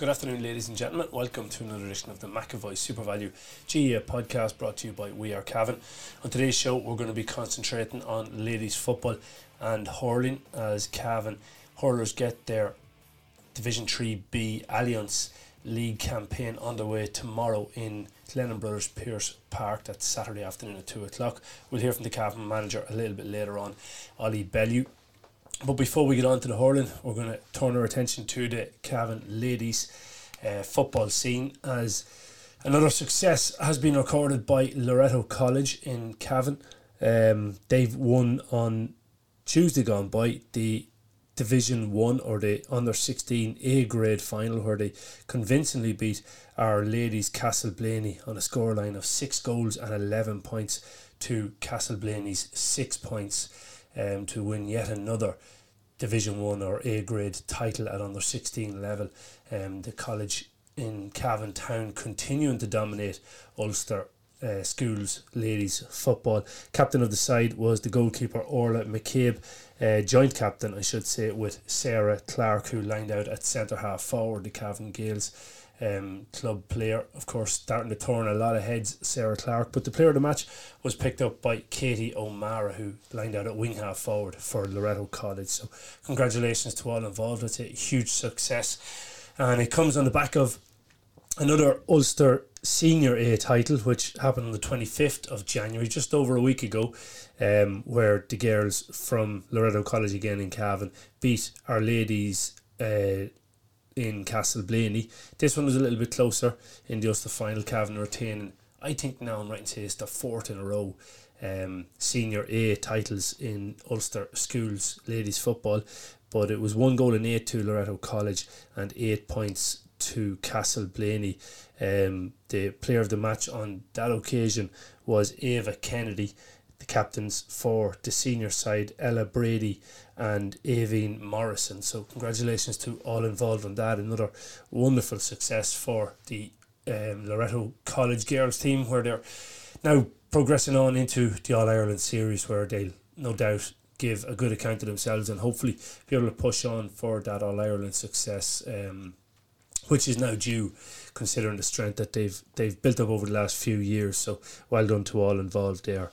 Good afternoon, ladies and gentlemen. Welcome to another edition of the McAvoy SuperValu GA podcast brought to you by We Are Cavan. On today's show, we're going to be concentrating on ladies football and hurling as Cavan hurlers get their Division 3B Alliance League campaign underway tomorrow in Lennon Brothers Pearse Park. That's Saturday afternoon at 2 o'clock. We'll hear from the Cavan manager a little bit later on, Ollie Bellew. But before we get on to the hurling, we're going to turn our attention to the Cavan ladies uh, football scene as another success has been recorded by Loreto College in Cavan. Um, they've won on Tuesday gone by the Division 1 or the under 16 A grade final where they convincingly beat our ladies Castleblaney on a scoreline of 6 goals and 11 points to Castleblaney's 6 points um, to win yet another Division One or A grade title at under 16 level. Um, the college in Cavan Town continuing to dominate Ulster uh, schools ladies football. Captain of the side was the goalkeeper Orla McCabe, uh, joint captain, I should say, with Sarah Clark, who lined out at centre half forward. The Cavan Gaels um, club player, of course, starting to turn a lot of heads, Sarah Clark. But the player of the match was picked up by Katie O'Mara, who lined out at wing half forward for Loreto College. So, congratulations to all involved. It's a huge success. And it comes on the back of another Ulster Senior A title, which happened on the 25th of January, just over a week ago, um, where the girls from Loreto College again in Cavan beat Our Ladies. Uh, in Castleblaney. This one was a little bit closer in just the final. Cavan retaining, I think now I'm right in saying it's the fourth in a row um, senior A titles in Ulster schools ladies football. But it was one goal and eight to Loreto College and eight points to Castleblaney. Um, the player of the match on that occasion was Ava Kennedy the captains for the senior side, Ella Brady and Avine Morrison. So congratulations to all involved on that. Another wonderful success for the um, Loreto College girls team, where they're now progressing on into the All Ireland series, where they'll no doubt give a good account of themselves and hopefully be able to push on for that All Ireland success. Um, which is now due, considering the strength that they've they've built up over the last few years. So well done to all involved there.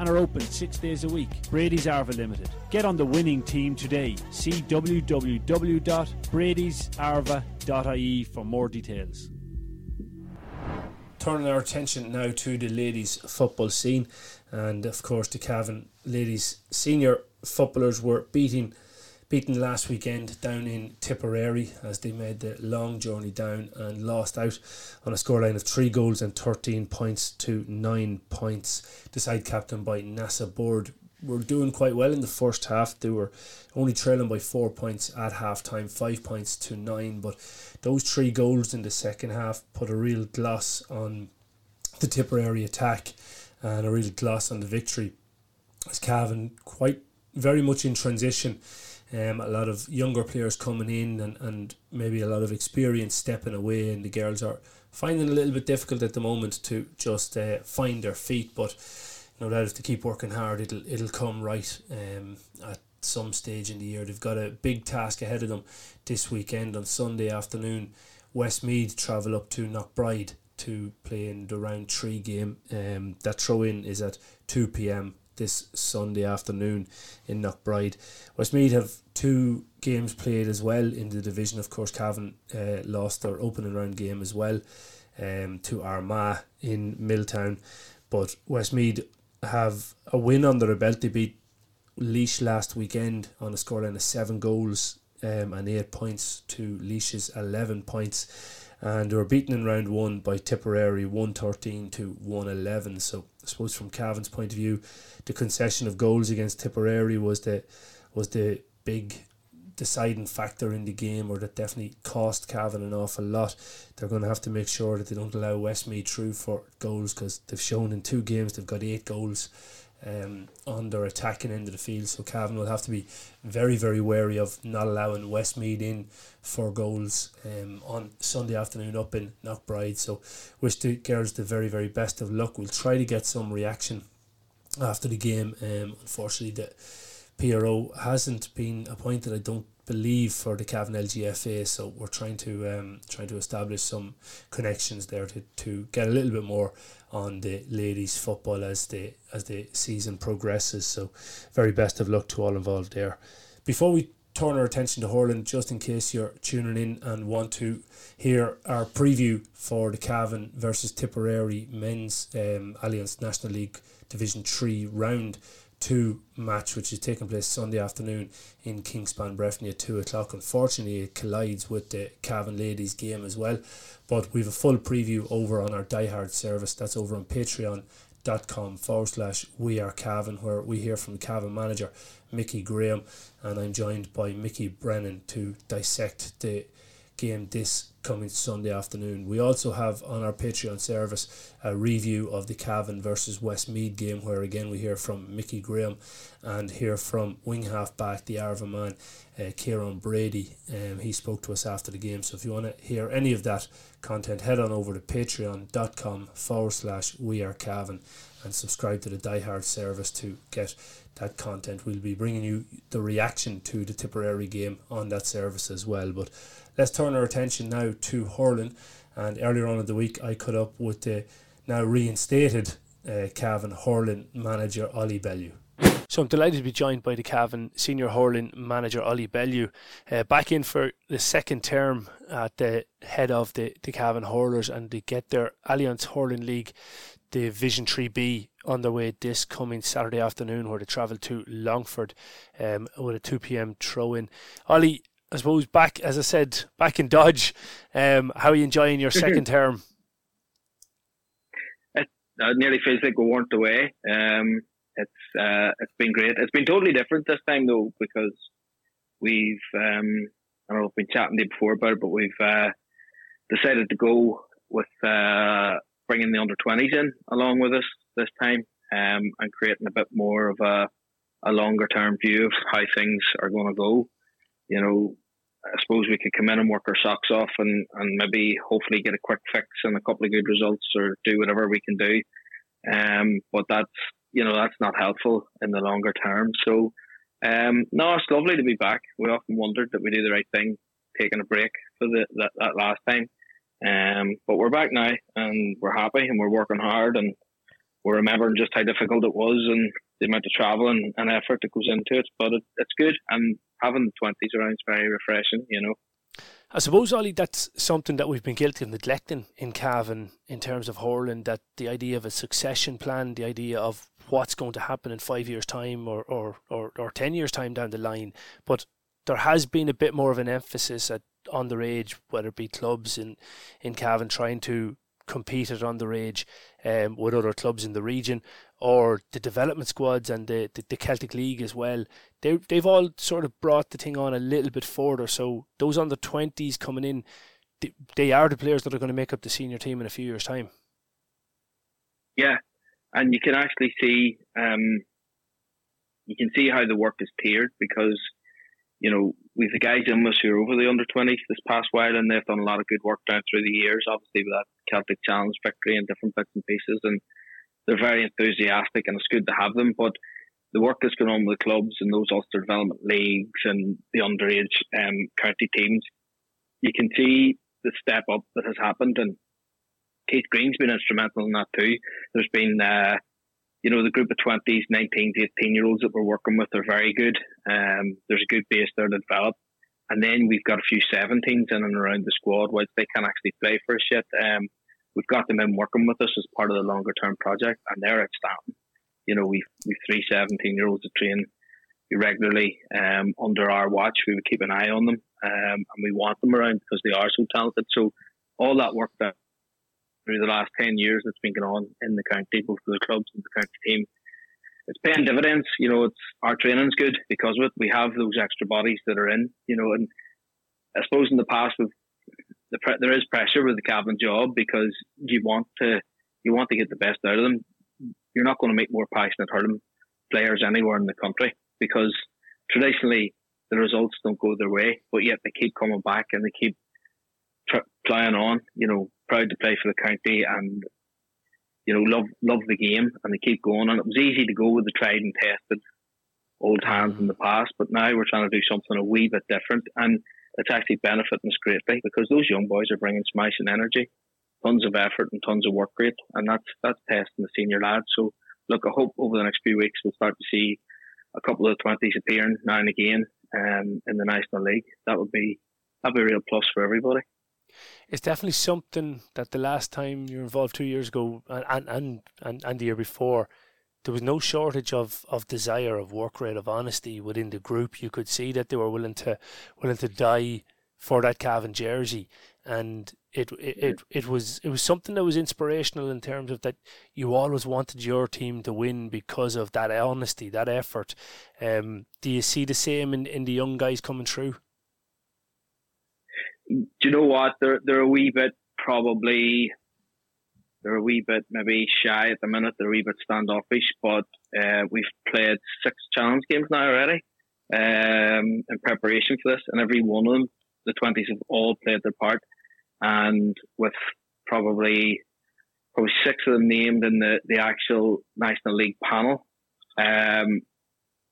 and are open six days a week. Brady's Arva Limited. Get on the winning team today. See www.bradysarva.ie for more details. Turning our attention now to the ladies' football scene, and of course, the Cavan ladies' senior footballers were beating beaten last weekend down in Tipperary as they made the long journey down and lost out on a scoreline of three goals and 13 points to nine points. The side captain by NASA Board were doing quite well in the first half. They were only trailing by four points at half time, five points to nine. But those three goals in the second half put a real gloss on the Tipperary attack and a real gloss on the victory. As Cavan quite very much in transition um, a lot of younger players coming in and, and maybe a lot of experience stepping away, and the girls are finding it a little bit difficult at the moment to just uh, find their feet. But no doubt if they keep working hard, it'll it'll come right um, at some stage in the year. They've got a big task ahead of them this weekend on Sunday afternoon. Westmeath travel up to Knockbride to play in the round three game. Um, that throw in is at 2 pm this Sunday afternoon in Knockbride. Westmeath have two games played as well in the division. Of course, Cavan uh, lost their opening round game as well um, to Armagh in Milltown. But Westmeath have a win under their belt. They beat Laois last weekend on a scoreline of seven goals um, and eight points to Laois's 11 points. And they were beaten in round one by Tipperary 113 to 111. So I suppose from Cavan's point of view, the concession of goals against Tipperary was the was the big deciding factor in the game or that definitely cost Cavan an awful lot. They're going to have to make sure that they don't allow Westmeath through for goals because they've shown in two games they've got eight goals um, on their attacking end of the field. So Cavan will have to be very, very wary of not allowing Westmeath in for goals um, on Sunday afternoon up in Knockbride. So wish the girls the very, very best of luck. We'll try to get some reaction after the game. Um, unfortunately, the PRO hasn't been appointed. I don't believe for the Cavan LGFA. So we're trying to um, trying to establish some connections there to, to get a little bit more on the ladies football as the as the season progresses. So very best of luck to all involved there. Before we turn our attention to hurling, just in case you're tuning in and want to hear our preview for the Cavan versus Tipperary men's um, Alliance National League Division Three round two match, which is taking place Sunday afternoon in Kingspan Breffni at two o'clock. Unfortunately, it collides with the Cavan ladies game as well. But we have a full preview over on our diehard service. That's over on patreon.com forward slash we are Cavan, where we hear from Cavan manager, Mickey Graham, and I'm joined by Mickey Brennan to dissect the game this coming Sunday afternoon. We also have on our Patreon service a review of the Cavan versus Westmeath game, where again we hear from Mickey Graham and hear from wing half back, the Arva man, uh, Kieran Brady. Um, he spoke to us after the game. So if you want to hear any of that content, head on over to patreon.com forward slash we are Cavan and subscribe to the Die Hard service to get that content. We'll be bringing you the reaction to the Tipperary game on that service as well. But let's turn our attention now to hurling. And earlier on in the week, I caught up with the now reinstated uh, Cavan hurling manager Ollie Bellew. So I'm delighted to be joined by the Cavan senior hurling manager Ollie Bellew, uh, back in for the second term at the head of the, the Cavan hurlers, and they get their Alliance Hurling League Division 3B underway this coming Saturday afternoon, where they travel to Longford um, with a 2 p.m. throw in. Ollie, I suppose back, as I said, back in Dodge. Um, how are you enjoying your second term? It uh, nearly feels like we weren't away. Um, it's uh, it's been great. It's been totally different this time though because we've um, I don't know if we've been chatting to you before about it, but we've uh, decided to go with uh, bringing the under twenties in along with us this time um, and creating a bit more of a a longer term view of how things are going to go. You know, I suppose we could come in and work our socks off and, and maybe hopefully get a quick fix and a couple of good results or do whatever we can do. Um, but that's you know that's not helpful in the longer term. So um, no, it's lovely to be back. We often wondered that we do the right thing, taking a break for the that, that last time. Um, but we're back now and we're happy and we're working hard and we're remembering just how difficult it was and the amount of travel and, and effort that goes into it. But it, it's good and having the twenties around is very refreshing, you know. I suppose, Ollie, that's something that we've been guilty of neglecting in Cavan in terms of hurling, that the idea of a succession plan, the idea of what's going to happen in five years' time or, or, or, or 10 years' time down the line. But there has been a bit more of an emphasis at underage, whether it be clubs in, in Cavan trying to compete at underage um, with other clubs in the region, or the development squads and the, the, the, Celtic League as well. They, they've all sort of brought the thing on a little bit further. So those under 20s coming in, they, they are the players that are going to make up the senior team in a few years' time. Yeah, and you can actually see um, you can see how the work is tiered because you know we've the guys in us who are over the under 20s this past while and they've done a lot of good work down through the years obviously with that Celtic Challenge victory and different bits and pieces and they're very enthusiastic and it's good to have them but the work that's going on with the clubs and those Ulster development leagues and the underage um, county teams you can see the step up that has happened and Keith Green's been instrumental in that too. There's been, uh, you know, the group of 20s, 19s, 18 year olds that we're working with are very good. Um, there's a good base there to develop. And then we've got a few 17s in and around the squad, which they can't actually play for us yet. Um, we've got them in working with us as part of the longer term project, and they're outstanding. You know, we've, we've three 17 year olds to train regularly um, under our watch. We would keep an eye on them, um, and we want them around because they are so talented. So all that work that through the last ten years that's been going on in the county, both for the clubs and the county team, it's paying dividends. You know, it's our training's good because of it. We have those extra bodies that are in. You know, and I suppose in the past with the pre- there is pressure with the Cavan job because you want to you want to get the best out of them. You're not going to make more passionate hurling players anywhere in the country because traditionally the results don't go their way, but yet they keep coming back and they keep tr- playing on. You know, proud to play for the county and you know love love the game and they keep going. And it was easy to go with the tried and tested old hands in the past, but now we're trying to do something a wee bit different and it's actually benefiting us greatly because those young boys are bringing smashing energy, tons of effort and tons of work rate, and that's that's testing the senior lads. So look, I hope over the next few weeks we'll start to see a couple of twenties appearing now and again um, in the National League. That would be that'd be a real plus for everybody. It's definitely something that the last time you were involved two years ago and and, and, and the year before, there was no shortage of, of desire, of work rate, of honesty within the group. You could see that they were willing to willing to die for that Cavan jersey, and it, it it it was it was something that was inspirational in terms of that you always wanted your team to win because of that honesty, that effort. Um, do you see the same in, in the young guys coming through? Do you know what? They're they're a wee bit probably they're a wee bit maybe shy at the minute. They're a wee bit standoffish, but uh, we've played six challenge games now already um, in preparation for this, and every one of them the 20s have all played their part. And with probably probably six of them named in the, the actual National League panel, um,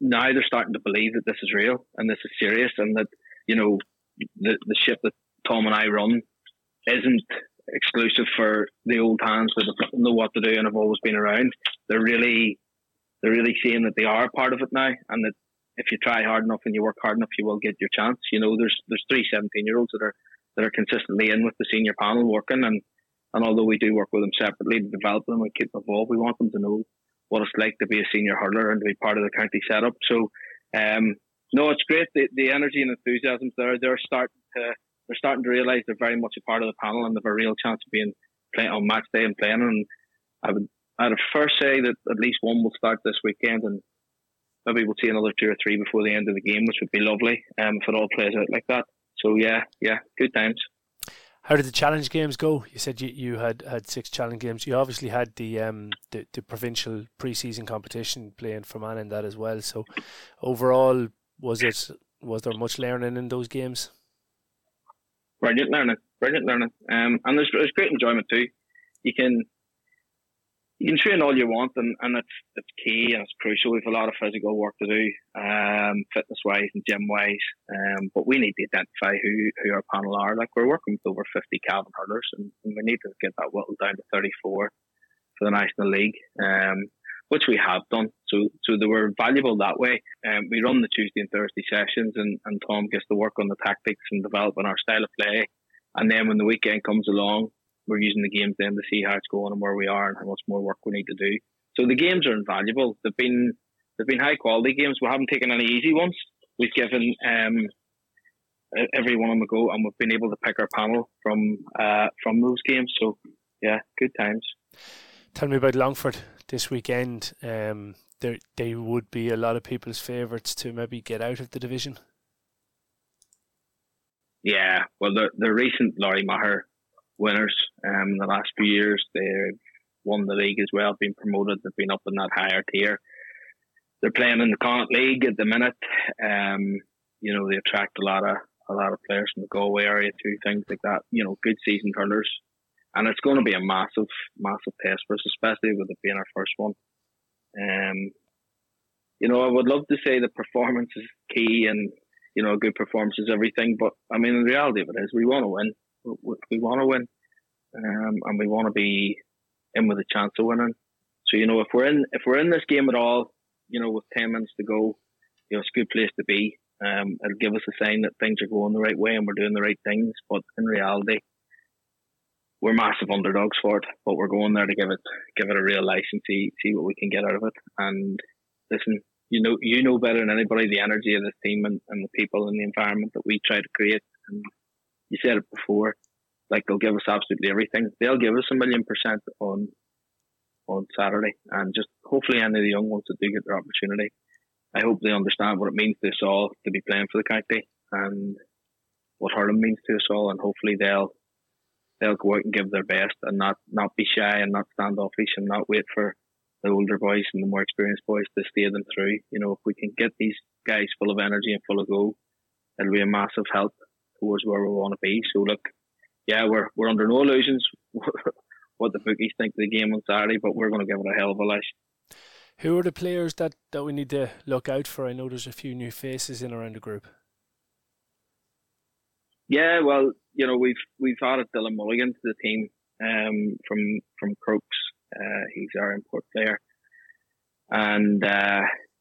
now they're starting to believe that this is real and this is serious and that, you know, the, the ship that Tom and I run isn't exclusive for the old hands that know what to do and have always been around. They're really they're really seeing that they are a part of it now and that if you try hard enough and you work hard enough, you will get your chance. You know, there's there's three 17 year olds that are that are consistently in with the senior panel working, and and although we do work with them separately to develop them and keep them involved, we want them to know what it's like to be a senior hurler and to be part of the county setup. So, um, no, it's great. The, the energy and enthusiasm there. They're starting to they're starting to realise they're very much a part of the panel and they've a real chance of being playing on match day and playing. And I would I'd first say that at least one will start this weekend and maybe we'll see another two or three before the end of the game, which would be lovely um, if it all plays out like that. So yeah, yeah, good times. How did the challenge games go? You said you, you had, had six challenge games. You obviously had the um the, the provincial preseason competition playing for man in that as well. So overall, was it was there much learning in those games? Brilliant learning, brilliant learning, um, and there's, there's great enjoyment too. You can you can train all you want, and, and it's it's key and it's crucial. We've a lot of physical work to do, um, fitness wise and gym wise. Um, but we need to identify who, who our panel are. Like we're working with over fifty Cavan hurlers, and, and we need to get that whittled down to thirty four for the National League, um, which we have done. So so they were valuable that way. Um, we run the Tuesday and Thursday sessions, and, and Tom gets to work on the tactics and developing our style of play. And then when the weekend comes along, we're using the games then to see how it's going and where we are and how much more work we need to do. So the games are invaluable. They've been they've been high quality games. We haven't taken any easy ones. We've given um, every one of them a go, and we've been able to pick our panel from uh, from those games. So yeah, good times. Tell me about Longford this weekend. Um, there they would be a lot of people's favourites to maybe get out of the division. Yeah, well, the the recent Lory Meagher winners um, in the last few years. They've won the league as well, been promoted. They've been up in that higher tier. They're playing in the Connacht League at the minute. Um, you know, they attract a lot of a lot of players from the Galway area too, things like that. You know, good season hurlers. And it's going to be a massive, massive test for us, especially with it being our first one. Um, you know, I would love to say the performance is key and, you know, a good performance is everything. But I mean, the reality of it is we want to win we, we want to win. um, and we want to be in with a chance of winning. So you know, if we're in if we're in this game at all, you know, with ten minutes to go, you know, it's a good place to be. Um, it'll give us a sign that things are going the right way and we're doing the right things. But in reality, we're massive underdogs for it. But we're going there to give it give it a real license, see see what we can get out of it. And listen, you know you know better than anybody the energy of this team and, and the people and the environment that we try to create. And you said it before, like they'll give us absolutely everything. They'll give us a million percent on on Saturday, and just hopefully any of the young ones that do get their opportunity I hope they understand what it means to us all to be playing for the county and what hurling means to us all, and hopefully they'll they'll go out and give their best and not not be shy and not standoffish and not wait for the older boys and the more experienced boys to steer them through. You know, if we can get these guys full of energy and full of go, it'll be a massive help towards where we want to be. So look, yeah, we're we're under no illusions what the bookies think of the game on Saturday, but we're going to give it a hell of a lash. Who are the players that, that we need to look out for? I know there's a few new faces in around the group. Yeah, well, you know, we've we've added Dylan Mulligan to the team um, from from Crokes. Uh, he's our import player, and uh,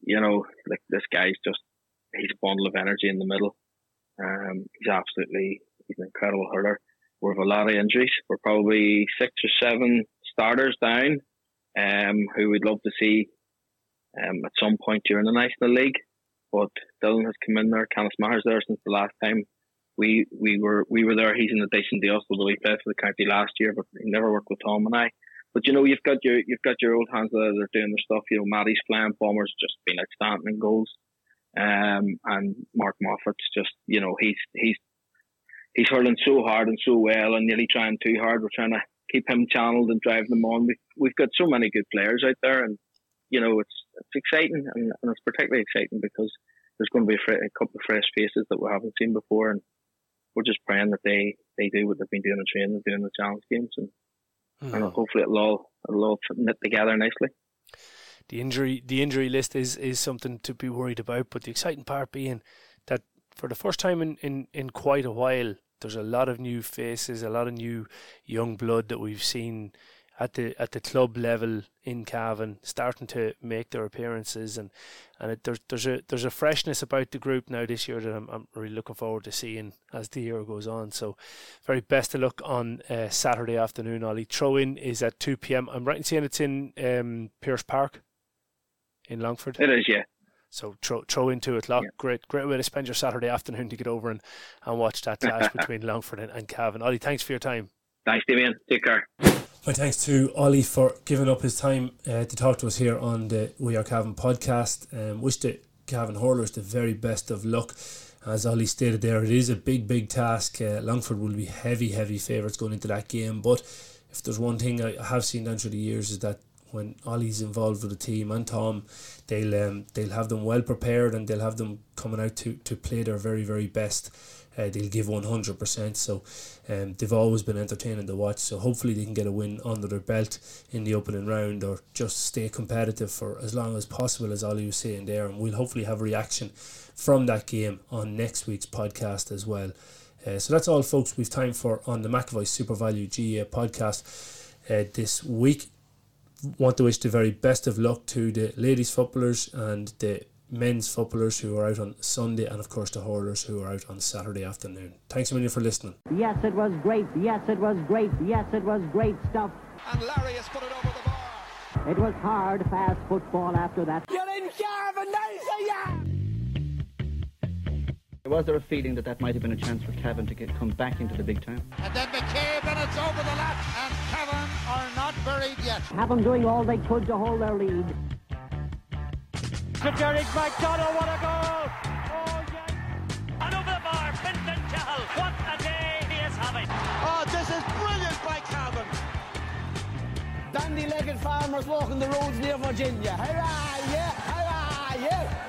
you know, like this guy's just he's a bundle of energy in the middle. Um, he's absolutely he's an incredible hurler. We have a lot of injuries. We're probably six or seven starters down, um, who we'd love to see um, at some point during the National League. But Dylan has come in there. Canis Maher's there since the last time we we were we were there. He's in addition to us, although he played for the county last year, but he never worked with Tom and I. But you know, you've got your you've got your old hands that are doing their stuff. You know, Matty's playing, Bomber's just been outstanding in goals, um, and Mark Moffat's just you know he's he's he's hurling so hard and so well, and nearly trying too hard. We're trying to keep him channeled and drive them on. We, we've got so many good players out there, and you know it's it's exciting, and, and it's particularly exciting because there's going to be a, a, couple of fresh faces that we haven't seen before, and we're just praying that they they do what they've been doing in training, doing the challenge games, and, mm. and hopefully it'll all it'll all knit together nicely. The injury the injury list is is something to be worried about, but the exciting part being that for the first time in, in, in quite a while, there's a lot of new faces, a lot of new young blood that we've seen at the at the club level in Cavan starting to make their appearances and and it, there's there's a there's a freshness about the group now this year that I'm, I'm really looking forward to seeing as the year goes on. So, very best of luck on uh, Saturday afternoon. Ollie throw in is at two p.m. I'm right in saying it's in um, Pearse Park in Longford. It is, yeah. So throw throw in two o'clock. Yeah. Great great way to spend your Saturday afternoon to get over and, and watch that clash between Longford and, and Cavan. Ollie, thanks for your time. Thanks, Damien. Take care. My thanks to Ollie for giving up his time uh, to talk to us here on the We Are Cavan podcast. Um, wish the Cavan Hurlers the very best of luck. As Ollie stated there, it is a big, big task. Uh, Longford will be heavy, heavy favourites going into that game. But if there's one thing I have seen down through the years is that when Ollie's involved with the team and Tom, they'll um, they'll have them well prepared and they'll have them coming out to, to play their very very best. Uh, they'll give one hundred percent. So um, they've always been entertaining to watch. So hopefully they can get a win under their belt in the opening round or just stay competitive for as long as possible, as Ollie was saying there. And we'll hopefully have a reaction from that game on next week's podcast as well. Uh, so that's all, folks. We've time for on the McAvoy SuperValu GA podcast. Uh, this week want to wish the very best of luck to the ladies footballers and the men's footballers who are out on Sunday and of course the hurlers who are out on Saturday afternoon. Thanks a million for listening. Yes, it was great. Yes, it was great. Yes, it was great stuff. And Larry has put it over the bar. It was hard, fast football after that. You're in Cavan, yeah! Was there a feeling that that might have been a chance for Cavan to get come back into the big time? And then McCabe and it's over the lap and Cavan are not buried yet. Cavan doing all they could to hold their lead. To Derek McDonald, what a goal! Oh, yes! And over the bar, Fintan Cahill, what a day he is having! Oh, this is brilliant by Cavan! Dandy-legged farmers walking the roads near Virginia. Hurrah, yeah, hurrah, yeah!